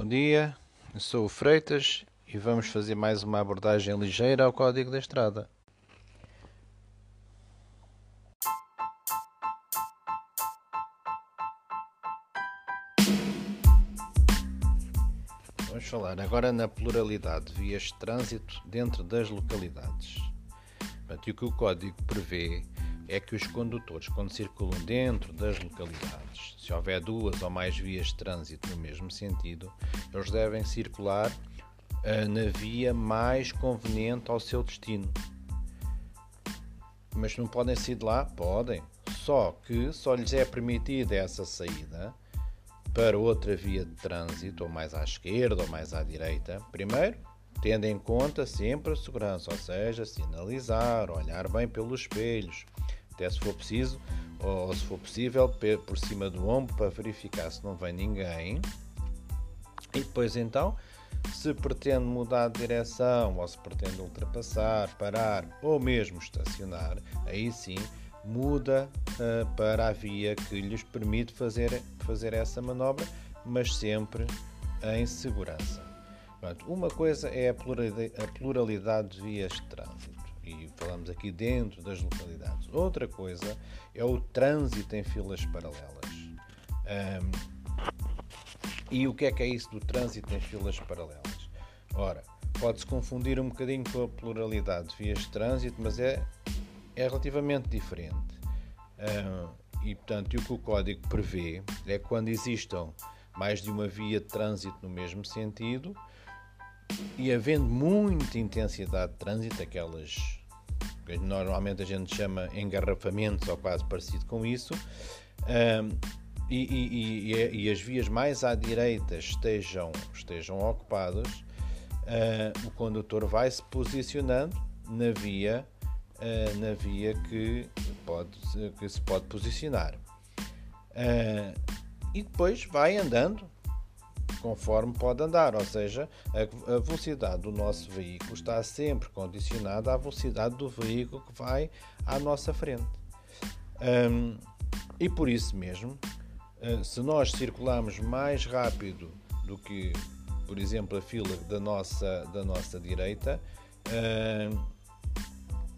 Bom dia, eu sou o Freitas e vamos fazer mais uma abordagem ligeira ao Código da Estrada. Vamos falar agora na pluralidade de vias de trânsito dentro das localidades. e o que o Código prevê é que os condutores, quando circulam dentro das localidades, se houver duas ou mais vias de trânsito no mesmo sentido, eles devem circular uh, na via mais conveniente ao seu destino. Mas não podem sair de lá? Podem. Só que só lhes é permitida essa saída para outra via de trânsito, ou mais à esquerda ou mais à direita. Primeiro, tendo em conta sempre a segurança, ou seja, sinalizar, olhar bem pelos espelhos, até se for preciso, ou se for possível, por cima do ombro para verificar se não vem ninguém. E depois então, se pretende mudar de direção, ou se pretende ultrapassar, parar ou mesmo estacionar, aí sim muda uh, para a via que lhes permite fazer, fazer essa manobra, mas sempre em segurança. Pronto, uma coisa é a pluralidade, de vias de trânsito falamos aqui dentro das localidades. Outra coisa é o trânsito em filas paralelas. Um, e o que é que é isso do trânsito em filas paralelas? Ora, pode-se confundir um bocadinho com a pluralidade de vias de trânsito, mas é, é relativamente diferente. Um, e, portanto, o que o código prevê é quando existam mais de uma via de trânsito no mesmo sentido e havendo muita intensidade de trânsito, aquelas que normalmente a gente chama engarrafamentos ou quase parecido com isso, um, e, e, e, e, as vias mais à direita estejam, estejam ocupadas, uh, o condutor vai se posicionando na via, uh, na via que, pode, que se pode posicionar. Uh, e depois vai andando conforme pode andar, ou seja, a, velocidade do nosso veículo está sempre condicionada à velocidade do veículo que vai à nossa frente. Um, e por isso mesmo, uh, se nós circularmos mais rápido do que, por exemplo, a fila da nossa, da nossa direita, uh,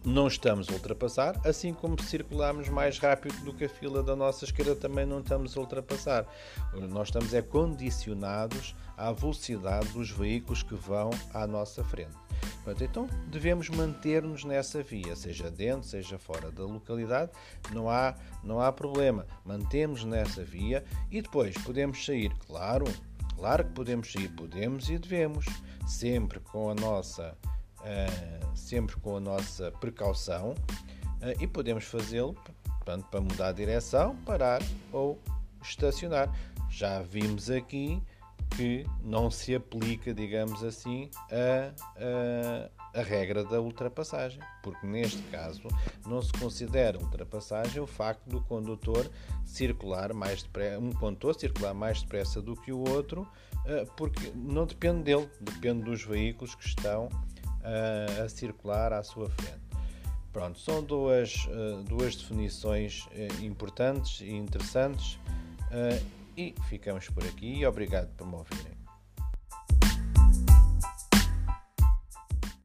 não estamos a ultrapassar, assim como circularmos mais rápido do que a fila da nossa esquerda também não estamos a ultrapassar. Nós estamos é condicionados à velocidade dos veículos que vão à nossa frente. então devemos manter-nos nessa via, seja dentro, seja fora da localidade, não há, não há problema. Mantemos nessa via e depois podemos sair, claro, claro que podemos sair, podemos e devemos, sempre com a nossa sempre com a nossa precaução uh, e podemos fazê-lo para mudar a direção, parar ou estacionar. Já vimos aqui que não se aplica, digamos assim, a, a, a, regra da ultrapassagem, porque neste caso não se considera ultrapassagem o facto do condutor circular mais depressa, um condutor circular mais depressa do que o outro, eh, porque não depende dele, depende dos veículos que estão a, a circular à sua frente. Pronto, são duas, uh, duas definições uh, importantes e interessantes uh, e ficamos por aqui. Obrigado por me ouvirem.